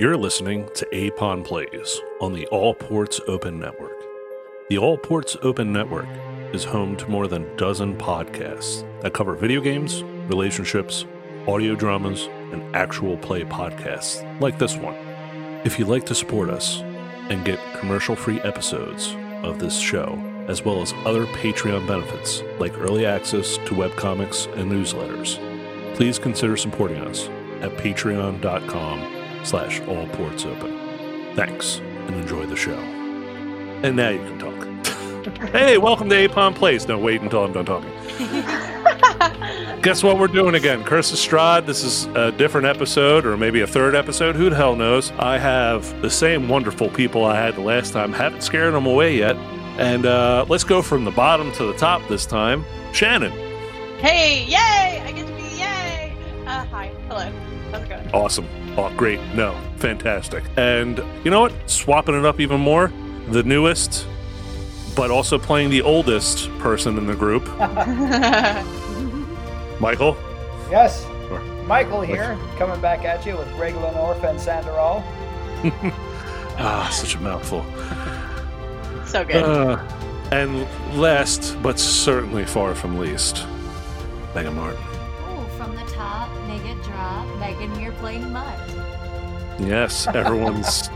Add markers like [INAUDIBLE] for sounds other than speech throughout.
You're listening to APON Plays on the All Ports Open Network. The All Ports Open Network is home to more than a dozen podcasts that cover video games, relationships, audio dramas, and actual play podcasts like this one. If you'd like to support us and get commercial free episodes of this show, as well as other Patreon benefits like early access to webcomics and newsletters, please consider supporting us at patreon.com slash all ports open. Thanks and enjoy the show. And now you can talk. [LAUGHS] hey, welcome to Apon Plays. No, wait until I'm done talking. [LAUGHS] Guess what we're doing again? Curse of Strahd. This is a different episode, or maybe a third episode. Who the hell knows? I have the same wonderful people I had the last time. Haven't scared them away yet. And uh, let's go from the bottom to the top this time. Shannon. Hey, yay! I get to be yay! Uh, hi, hello. How's it going? Awesome. Oh, great. No, fantastic. And you know what? Swapping it up even more, the newest, but also playing the oldest person in the group, [LAUGHS] [LAUGHS] Michael. Yes, Michael here, coming back at you with Greg Lenorf and Sandoral. [LAUGHS] Ah, such a mouthful. so good. Uh, and last, but certainly far from least, Megan Martin. Megan here playing Mutt. Yes, [LAUGHS] everyone's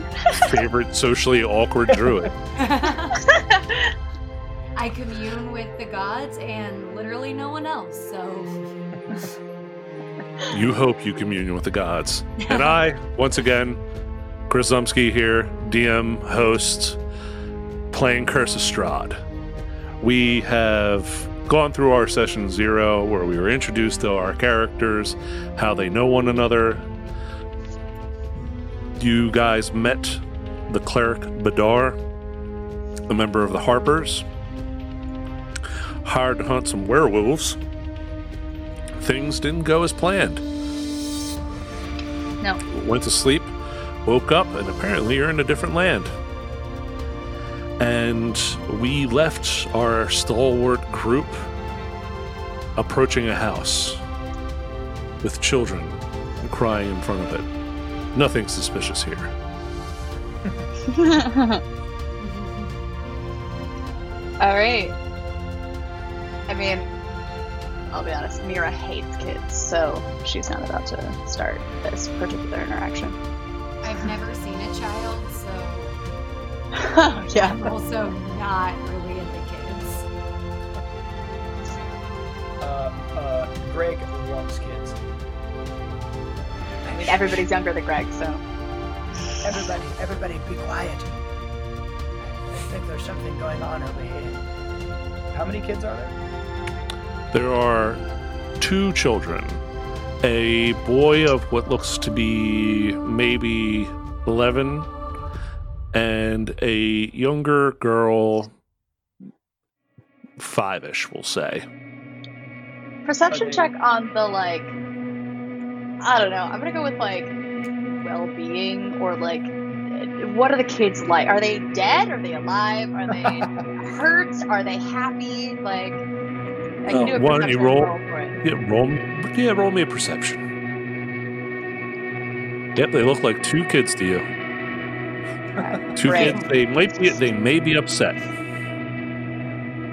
[LAUGHS] favorite socially awkward druid. I commune with the gods and literally no one else, so. You hope you commune with the gods. And [LAUGHS] I, once again, Chris Zumsky here, DM, host, playing Curse of Strahd. We have gone through our session zero where we were introduced to our characters, how they know one another. You guys met the cleric Badar, a member of the Harpers, hired to hunt some werewolves. Things didn't go as planned. No. Went to sleep, woke up, and apparently you're in a different land. And we left our stalwart group approaching a house with children crying in front of it. Nothing suspicious here. [LAUGHS] All right. I mean, I'll be honest, Mira hates kids, so she's not about to start this particular interaction. I've never seen a child, so [LAUGHS] yeah. I'm also not really into kids. Uh, uh, Greg loves kids. I mean, everybody's younger than Greg, so. Everybody, everybody, be quiet. I think there's something going on over here. How many kids are there? There are two children a boy of what looks to be maybe 11 and a younger girl five-ish we'll say Perception Okay. check on the, like, I don't know, I'm gonna go with, like, well being or, like, what are the kids like? Are they dead? Are they alive? Are they [LAUGHS] hurt? Are they happy? Like, I can Uh, do a why don't you perception roll- for it. yeah roll me yeah roll me a perception yep they look like two kids to you two Great. kids they might be they may be upset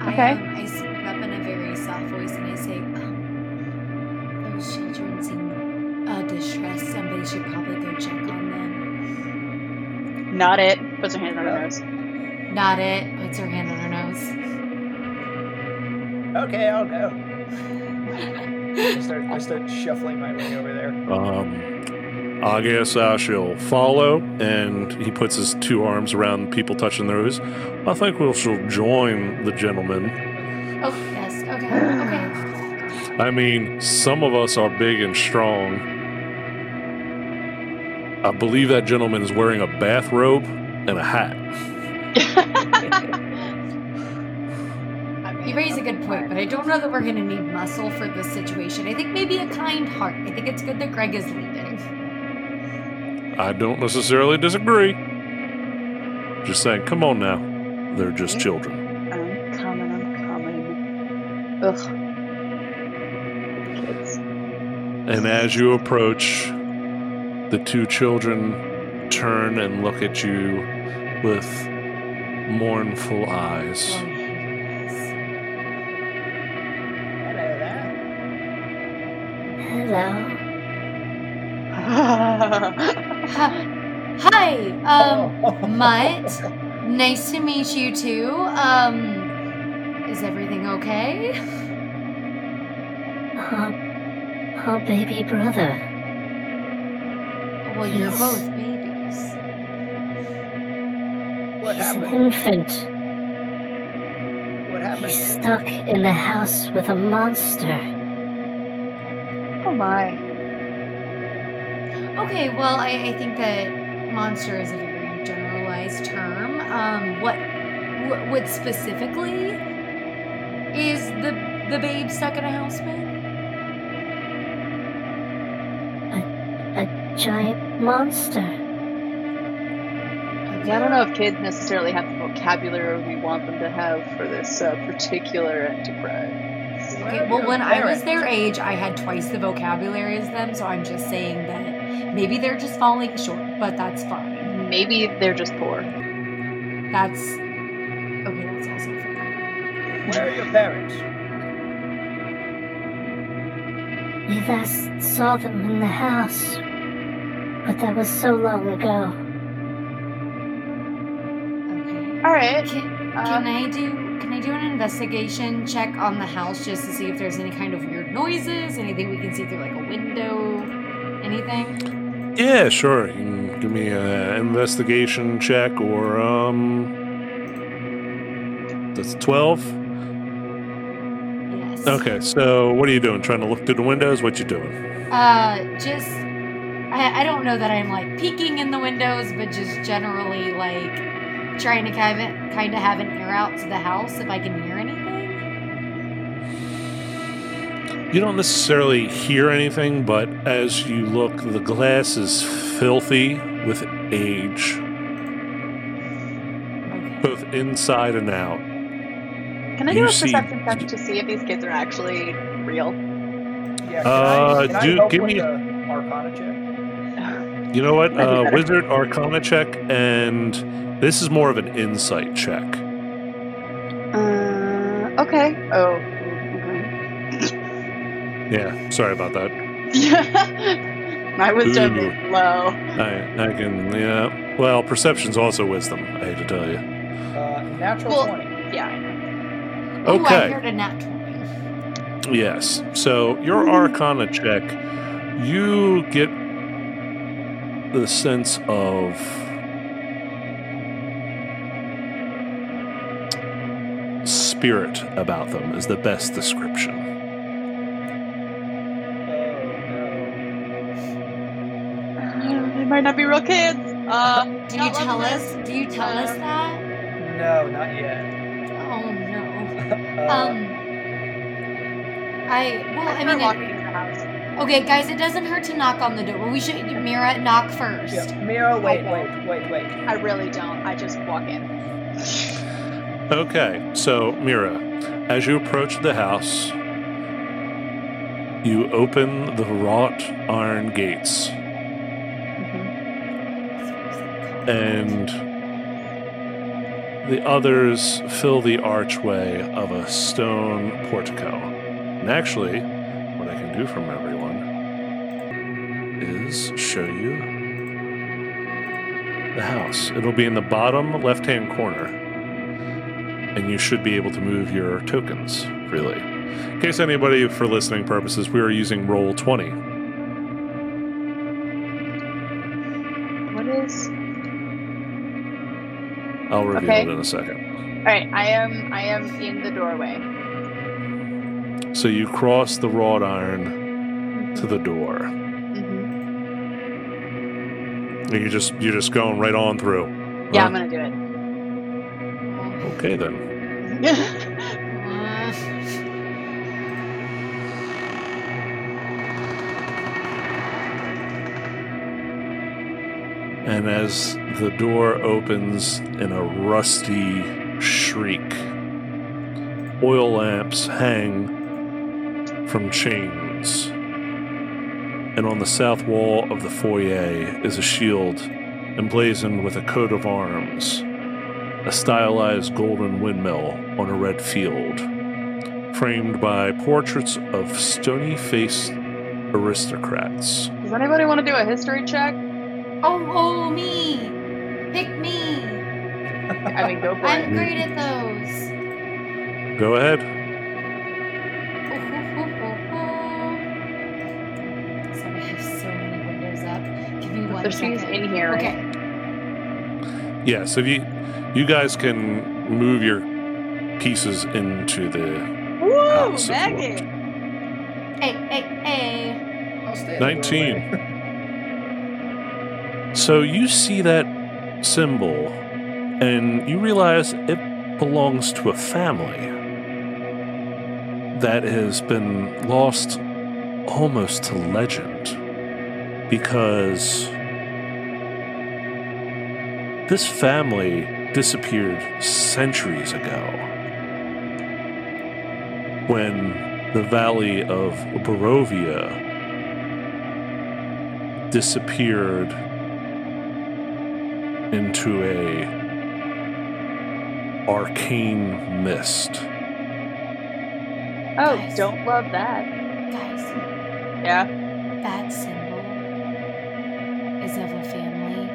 Okay. I, um, I speak up in a very soft voice and I say, um, those children seem uh, distressed. Somebody should probably go check on them. Not it. Puts her hand on her nose. Not it. Puts her hand on her nose. Okay, I'll go. [LAUGHS] I start, I start shuffling my way over there. Um, I guess I shall follow. And he puts his two arms around people touching those. I think we shall join the gentleman. Oh, yes. Okay. Okay. I mean, some of us are big and strong. I believe that gentleman is wearing a bathrobe and a hat. [LAUGHS] You raise a good point, but I don't know that we're going to need muscle for this situation. I think maybe a kind heart. I think it's good that Greg is leading. I don't necessarily disagree. Just saying, come on now. They're just children. I'm coming, I'm coming. Ugh. Kids. And as you approach, The two children turn and look at you with mournful eyes. Oh, yes. Hello there. [LAUGHS] Hi, hi, um. Mutt. Nice to meet you too. Um, is everything okay? Her, her baby brother. Well, you're Yes. both babies. What He's an infant. What happened? He's stuck in the house with a monster. oh my. Okay, well, I, I think that monster is a very generalized term. Um, what, what, what specifically is the the babe stuck in a house with? A giant monster. Yeah, I don't know if kids necessarily have the vocabulary we want them to have for this uh, particular enterprise. Okay, well, when I was their age, I had twice the vocabulary as them, so I'm just saying that maybe they're just falling short, but that's fine. Maybe they're just poor. That's okay. That's also fair. Where are your parents? We last saw them in the house. But that was so long ago. Okay. All right. Can, Uh, can I do can I do an investigation check on the house just to see if there's any kind of weird noises, anything we can see through like a window, anything? Yeah, sure. You can give me an investigation check or um that's 12. Yes. Okay, so what are you doing? Trying to look through the windows? What you doing? Uh, just I, I don't know that I'm like peeking in the windows, but just generally like trying to kind of kind of have an ear out to the house if I can hear anything. You don't necessarily hear anything, but as you look, the glass is filthy with age, Okay. both inside and out. Can I You do a see- perception check to see if these kids are actually real? Yeah, can Uh, I, can I do- help give with me- the Arcana check? [SIGHS] You know what? [LAUGHS] Uh. Wizard Arcana check, and this is more of an insight check. Uh, okay. Oh. Okay. Yeah, sorry about that. Yeah, [LAUGHS] My wisdom Ooh. is low. I, I can, yeah. Well, perception's also wisdom, I hate to tell you. Uh, natural Well- 20. Yeah. I know. Ooh, I Okay. heard a nat 20. Yes. So your Arcana check, you get the sense of spirit about them is the best description. They might not be real kids. Uh, Do you tell us? this. Do you tell us Uh, that? No. No, not yet. Oh no. Uh, [LAUGHS] Um. I well, I I mean, it, into the house. okay, guys, it doesn't hurt to knock on the door. We should Mira knock first. yeah, Mira, wait, Okay. wait, wait, wait. I really don't. I just walk in. Okay, so Mira, as you approach the house, you open the wrought iron gates, and the others fill the archway of a stone portico. And actually, what I can do from everyone is show you the house. It'll be in the bottom left hand corner and you should be able to move your tokens freely. In case anybody, for listening purposes, we are using roll 20. I'll reveal Okay. it in a second. All right. I am. I am in the doorway. So you cross the wrought iron to the door. Mm-hmm. And you just you're just going right on through. Yeah, Huh? I'm gonna do it. Okay then. [LAUGHS] And as the door opens in a rusty shriek, oil lamps hang from chains. and on the south wall of the foyer is a shield emblazoned with a coat of arms, a stylized golden windmill on a red field, framed by portraits of stony faced aristocrats. Does anybody want to do a history check? Oh, oh, me! Pick me! [LAUGHS] I mean, go for it. I'm it. great at those. Go ahead. Sorry, I have so many windows up. Give me one There's things in here. Okay. Yeah, so you you guys can move your pieces into the Woo, House of Maggie! Hey, hey, hey. I'll stay 19. So you see that symbol and you realize it belongs to a family that has been lost almost to legend because this family disappeared centuries ago when the valley of Barovia disappeared into a arcane mist. Oh, Nice. don't love that. Guys, Yeah. that symbol is of a family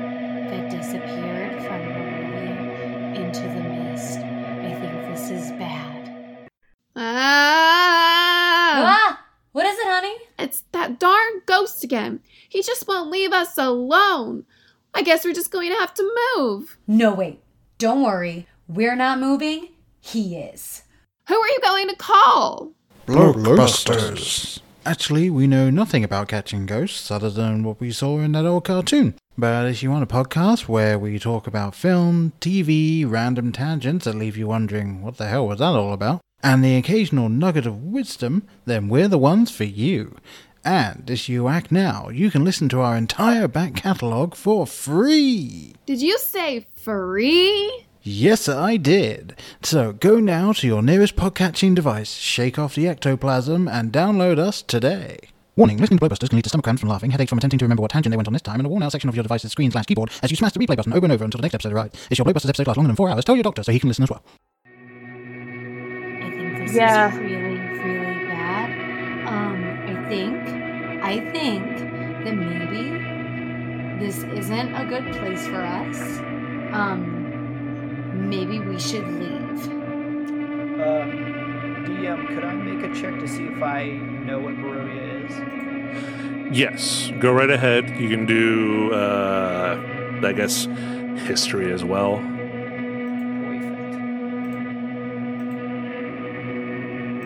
that disappeared from Barovia into the mist. I think this is bad. Ah! Ah! What is it, honey? It's that darn ghost again. He just won't leave us alone. I guess we're just going to have to move. No, wait. Don't worry. We're not moving. He is. Who are you going to call? Blockbusters. Actually, we know nothing about catching ghosts other than what we saw in that old cartoon. But if you want a podcast where we talk about film, TV, random tangents that leave you wondering what the hell was that all about, and the occasional nugget of wisdom, then we're the ones for you. And as you act now, you can listen to our entire back catalogue for free. Did you say free? Yes, I did. So go now to your nearest podcatching device, shake off the ectoplasm, and download us today. Warning, listening to Blockbusters can lead to stomach cramps from laughing, headaches from attempting to remember what tangent they went on this time, and a worn out section of your device's screen slash keyboard as you smash the replay button over and over until the next episode arrives. If your Blockbusters episode lasts longer than four hours, tell your doctor so he can listen as well. I think this Yeah. Think, I think that maybe this isn't a good place for us. Um, maybe we should leave. Uh, DM, could I make a check to see if I know what Barovia is? Yes, go right ahead. You can do, uh, I guess, history as well.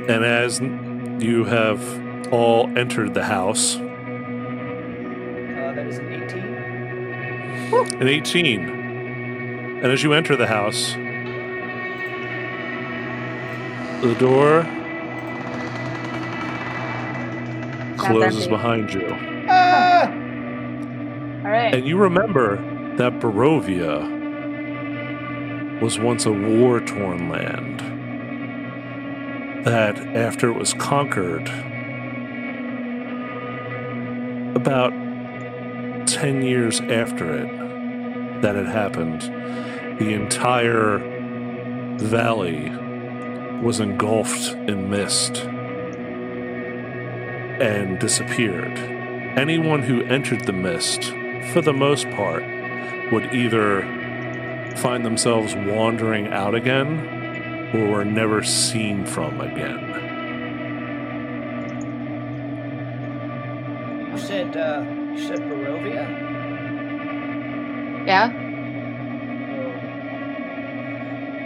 And as you have all entered the house, Uh, that is an 18. an 18, and as you enter the house, the door closes empty. behind you. Ah! All right. And you remember that Barovia was once a war torn land. That after it was conquered, about 10 years after it, that it happened, the entire valley was engulfed in mist and disappeared. Anyone who entered the mist, for the most part, would either find themselves wandering out again or were never seen from again. Said, uh, you said Barovia? yeah. Oh.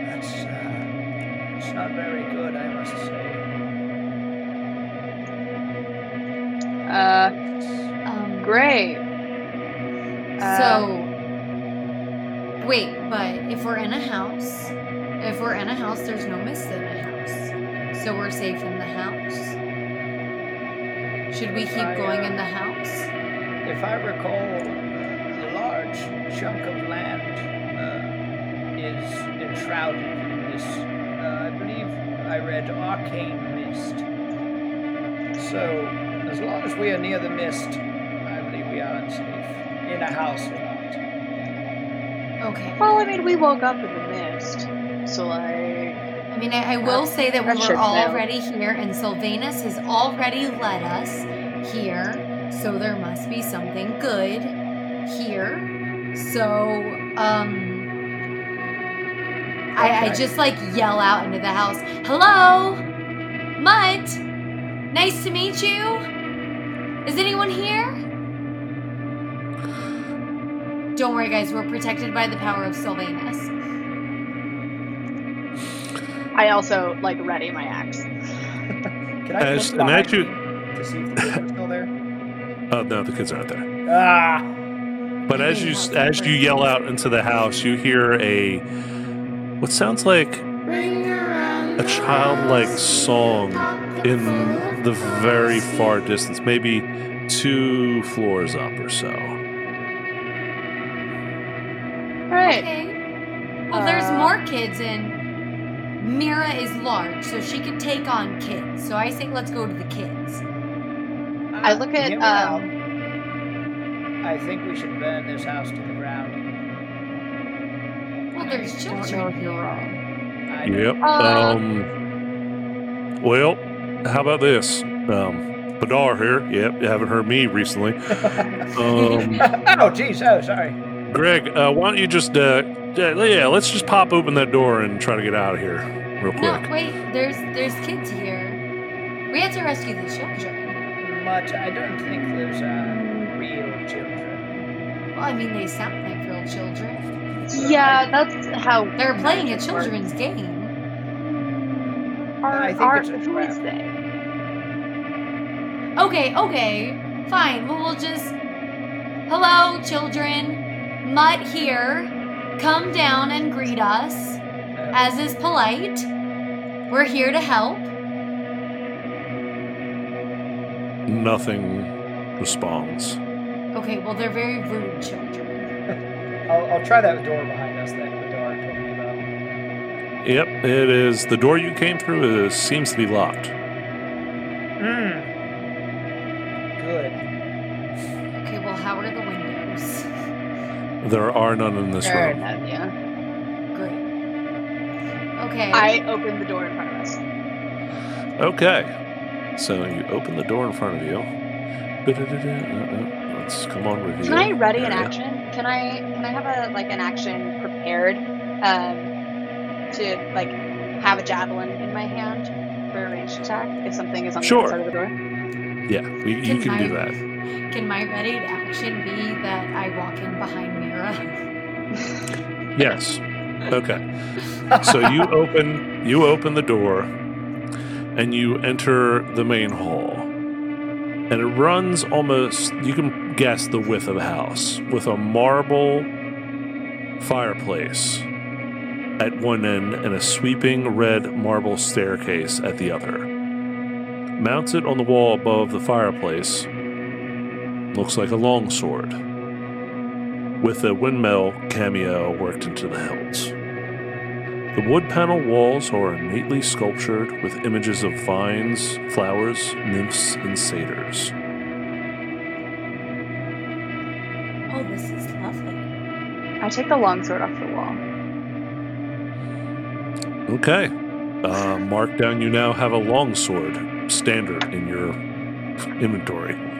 That's, uh, it's not very good, I must say. Uh, Um, great. Uh, So, wait, but if we're in a house, if we're in a house, there's no mist in a house. So we're safe in the house. Should we keep I, going uh, in the house? If I recall, uh, a large chunk of land uh, is enshrouded in this, uh, I believe I read arcane mist. So, as long as we are near the mist, I believe we are safe in the house or not. Okay. Well, I mean, we woke up in the mist, so like, I mean, I, I will say that we're already here, and Silvanus has already led us here, so there must be something good here. So, um. I, I just like yell out into the house, Hello? Mutt? Nice to meet you? Is anyone here? Don't worry, guys, we're protected by the power of Silvanus. I also like ready my axe. [LAUGHS] Can I As- look and behind as you- me to see if the kids are still there? [LAUGHS] Oh no, the kids aren't there. Ah, But as you as you yell out into the house, you hear a what sounds like a childlike song in the very far distance, maybe two floors up or so. All right. Okay. Well, there's Uh, more kids, and Mira is large, so she could take on kids. So I say let's go to the kids. I look at Hear me out. um. I think we should burn this house to the ground. Well, there's children you're here. wrong. Yep. Uh, Um. Well, how about this? Um, Badar here. Yep, you haven't heard me recently. [LAUGHS] Um, oh, jeez. Oh, sorry. Greg, uh, why don't you just, uh, yeah, yeah, let's just pop open that door and try to get out of here real No, quick. wait. There's there's kids here. We have to rescue the children. But I don't think there's are real children. Well, I mean, they sound like real children. Yeah, that's how They're playing a magic works. children's game. Are, I think are, it's a who is trap. they? Okay, okay, fine. Well, we'll just. Hello, children. Mutt here. Come down and greet us, as is polite. We're here to help. Nothing responds. Okay, well, they're very rude children. [LAUGHS] I'll, I'll try that door behind us that the door told me about. Yep, it is. The door you came through is, seems to be locked. Hmm. Good. Okay, well, how are the windows? There are none in this There, room. no, yeah. Great. Okay. I opened the door in front of us. Okay. So you open the door in front of you. Uh-uh. Let's come on review. Can I ready an area. action? Can I can I have a like an action prepared um, to like have a javelin in my hand for a ranged attack if something is on Sure. the side of the door? Yeah, we, you can do I- that. Can my ready action be that I walk in behind Yes. Okay. So you [LAUGHS] open you open the door and you enter the main hall. And it runs almost you can guess the width of the house with a marble fireplace at one end and a sweeping red marble staircase at the other. Mounted on the wall above the fireplace looks like a longsword with a windmill cameo worked into the hilts. The wood panel walls are neatly sculptured with images of vines, flowers, nymphs, and satyrs. Oh, this is lovely. I take the longsword off the wall. Okay. Uh, mark down, you now have a longsword standard in your inventory.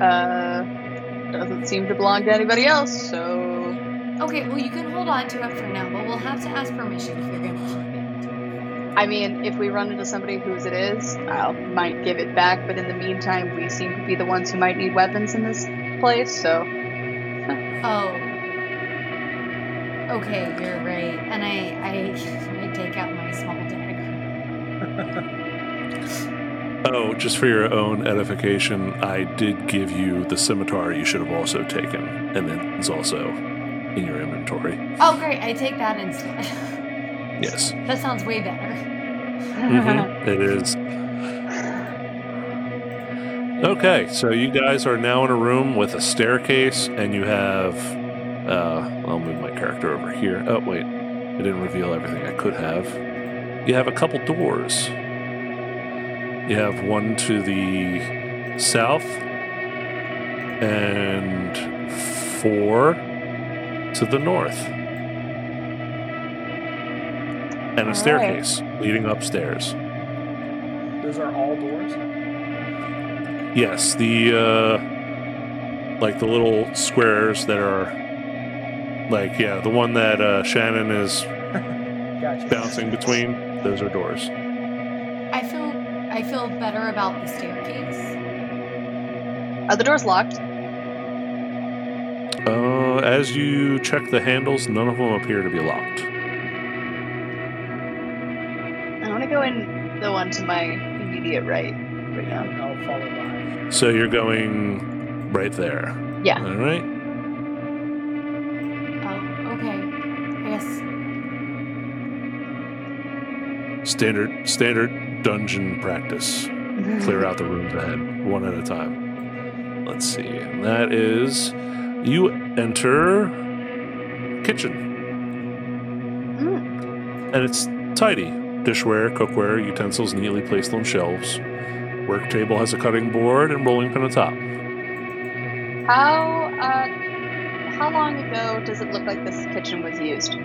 Uh, doesn't seem to belong to anybody else, so Okay, well, you can hold on to it for now, but we'll have to ask permission if you're gonna keep it. I mean, if we run into somebody whose it is, I might give it back. But in the meantime, we seem to be the ones who might need weapons in this place. So Oh. Okay, you're right. And I, I, [LAUGHS] I take out my small dagger. [LAUGHS] Oh, just for your own edification, I did give you the scimitar you should have also taken, and then it's also in your inventory. Oh, great! I take that instead. [LAUGHS] [LAUGHS] Yes, that sounds way better. Mhm, [LAUGHS] it is. Okay, so you guys are now in a room with a staircase, and you have. Uh, I'll move my character over here. Oh, wait. I didn't reveal everything I could have. You have a couple doors. You have one to the south and four to the north. And a All right. staircase leading upstairs. Those are all doors. Yes, the uh like the little squares that are like yeah, the one that uh Shannon is [LAUGHS] Gotcha. bouncing between, those are doors. I feel better about the staircase. Are the doors locked? Uh as you check the handles, none of them appear to be locked. I want to go in the one to my immediate right right Yeah, now. I'll follow behind. So you're going right there. Yeah. All right. Oh, okay. I guess Standard standard dungeon practice. Clear out the rooms ahead, one at a time. Let's see. And that is you enter kitchen. Mm. And it's tidy. Dishware, cookware, utensils neatly placed on shelves. Work table has a cutting board and rolling pin atop. How uh, how long ago does it look like this kitchen was used?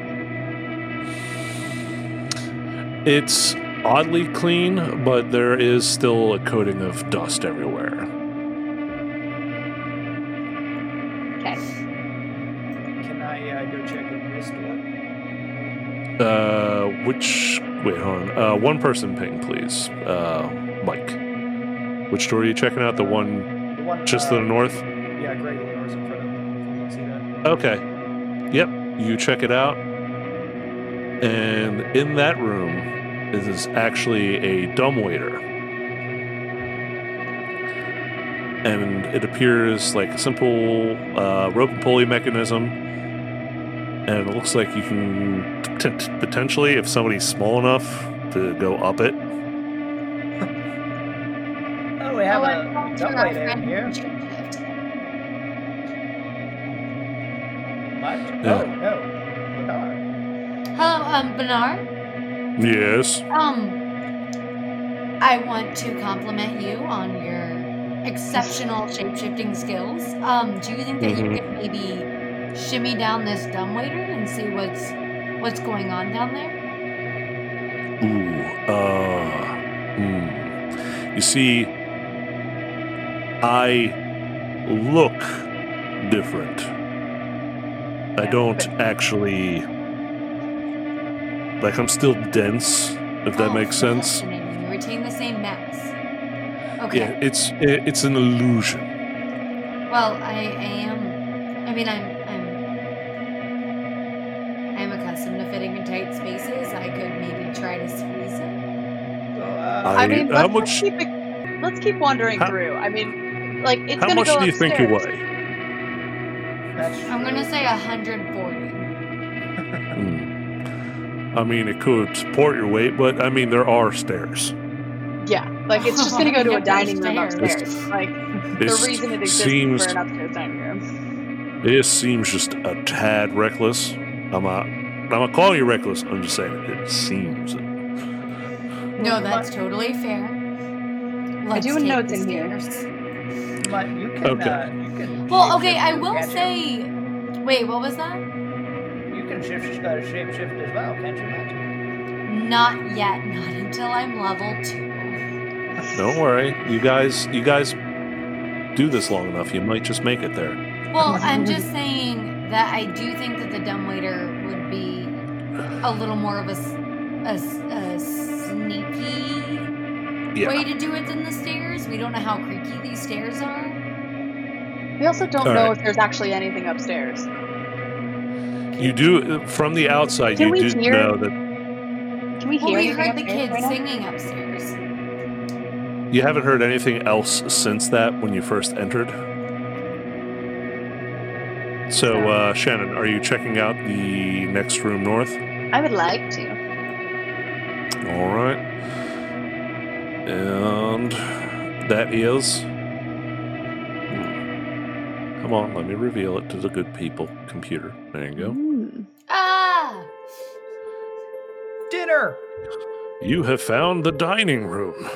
It's oddly clean, but there is still a coating of dust everywhere. Okay. Can I uh, go check in this door? Uh, which wait, hold on. Uh, one person ping, please. Uh, Mike. Which door are you checking out? The one The one just uh, to the north. Yeah, Greg Lenore's in front of me. See that? Okay. Yep. You check it out, and in that room is actually a dumbwaiter. And it appears like a simple uh, rope and pulley mechanism. And it looks like you can pot- potentially, if somebody's small enough, to go up it. Oh, we have Oh, a I'm going to dumb our in here. What? Yeah. Oh, no. Bernard. Hello, um, Bernard. Yes. Um, I want to compliment you on your exceptional shapeshifting skills. Um, do you think that Mhm. you could maybe shimmy down this dumbwaiter and see what's what's going on down there? Ooh, uh, hmm. You see, I look different. I don't actually. Like, I'm still dense, if that Oh, makes sense. fascinating. You retain the same mass. Okay. Yeah, it's it, it's an illusion. Well, I, I am. I mean, I'm. I'm. I'm accustomed to fitting in tight spaces. I could maybe try to squeeze it. Uh, I- I mean, how let's, let's much- keep it, let's keep wandering How- through. I mean, like it's How gonna much go do you think you weigh? I'm gonna say 140. I mean, it could support your weight, but I mean, there are stairs. Yeah, like it's just gonna go [LAUGHS] to a dining room upstairs. upstairs. Like the reason it exists seems is for an upstairs dining room. This seems just a tad reckless. I'm not. I'm not calling you reckless. I'm just saying it seems. No, that's totally fair. Let's do take notes in here. But you can. Okay. Uh, you can Well, okay, I will say. Wait, what was that? You can shift, uh, shape shift as well, can't you, Matt? Not yet. Not until I'm level two. Don't worry, you guys. You guys do this long enough, you might just make it there. Well, I'm just saying that I do think that the dumbwaiter would be a little more of a a sneaky Yeah. way to do it than the stairs. We don't know how creaky these stairs are. We also don't All know right. if there's actually anything upstairs. You do from the outside. Can you do hear- know that Can we Well, hear we heard the kids right singing upstairs. you haven't heard anything else since that when you first entered. So, uh, Shannon, are you checking out the next room north? I would like to. All right. And that is. Come on, let me reveal it to the good people. Computer. There you go. Mm. Ah! Dinner. You have found the dining room.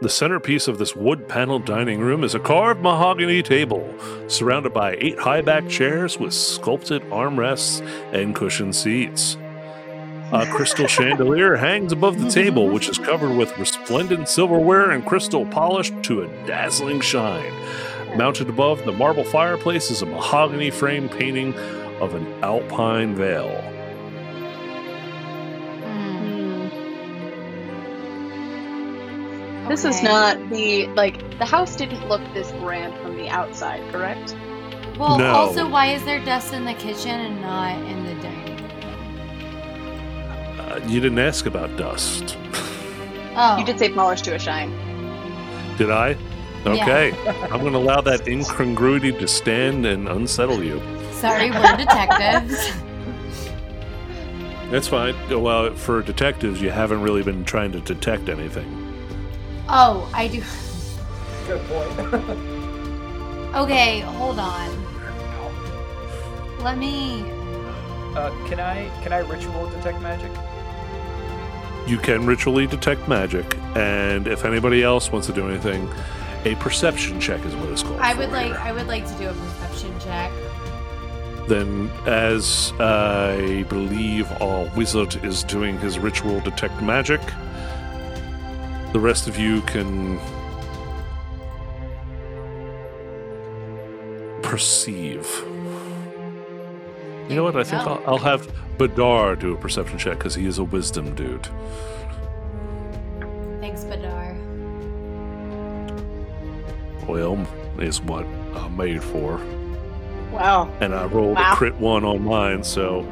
The centerpiece of this wood paneled dining room is a carved mahogany table surrounded by eight high back chairs with sculpted armrests and cushioned seats. A crystal [LAUGHS] chandelier hangs above the table, which is covered with resplendent silverware and crystal polished to a dazzling shine. Mounted above the marble fireplace is a mahogany framed painting of an alpine vale. Hmm. This is not the like the house didn't look this grand from the outside, correct? Well, No. also, why is there dust in the kitchen and not in the dining room? Uh, you didn't ask about dust, Oh, You did say polish to a shine. did I? Okay, I'm going to allow that incongruity to stand and unsettle you. sorry, we're detectives. [LAUGHS] That's fine. Well, for detectives, you haven't really been trying to detect anything. Oh, I do. Good point. [LAUGHS] Okay, hold on. Let me. uh, can I can I ritual detect magic? You can ritually detect magic, and if anybody else wants to do anything, a perception check is what it's called. I would like. here. I would like to do a perception check. Then, as I believe our wizard is doing his ritual detect magic, the rest of you can perceive. You know what? I think I'll, I'll have Badar do a perception check because he is a wisdom dude. 12 is what I made for. Wow. And I rolled wow. a crit one on mine, so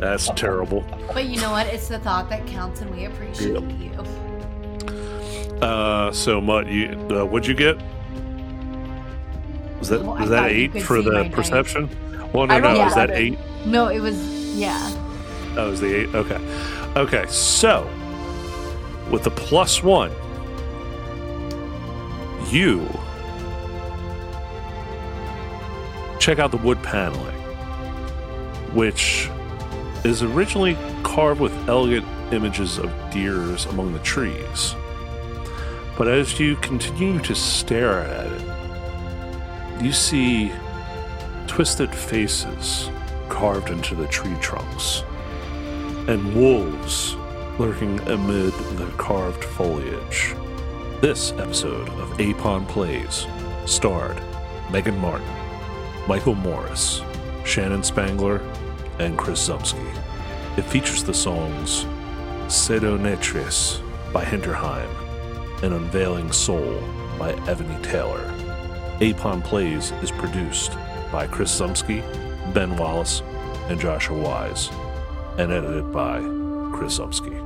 that's terrible. But you know what? It's the thought that counts, and we appreciate yep. you. Uh, so Mutt, you uh, what'd you get? Was that oh, well, was that eight for the perception? Well, no, no, yeah. was that eight? No, it was yeah. That was the eight. Okay, okay. So with the plus one, you check out the wood paneling, which is originally carved with elegant images of deers among the trees. But as you continue to stare at it, you see twisted faces carved into the tree trunks, and wolves lurking amid the carved foliage. This episode of Apon Plays starred Megan Martin, Michael Morris, Shannon Spangler, and Chris Zumsky. It features the songs Cedo Netris by Hinterheim and Unveiling Soul by Ebony Taylor. Apon Plays is produced by Chris Zumsky, Ben Wallace, and Joshua Wise, and edited by Chris Zumsky.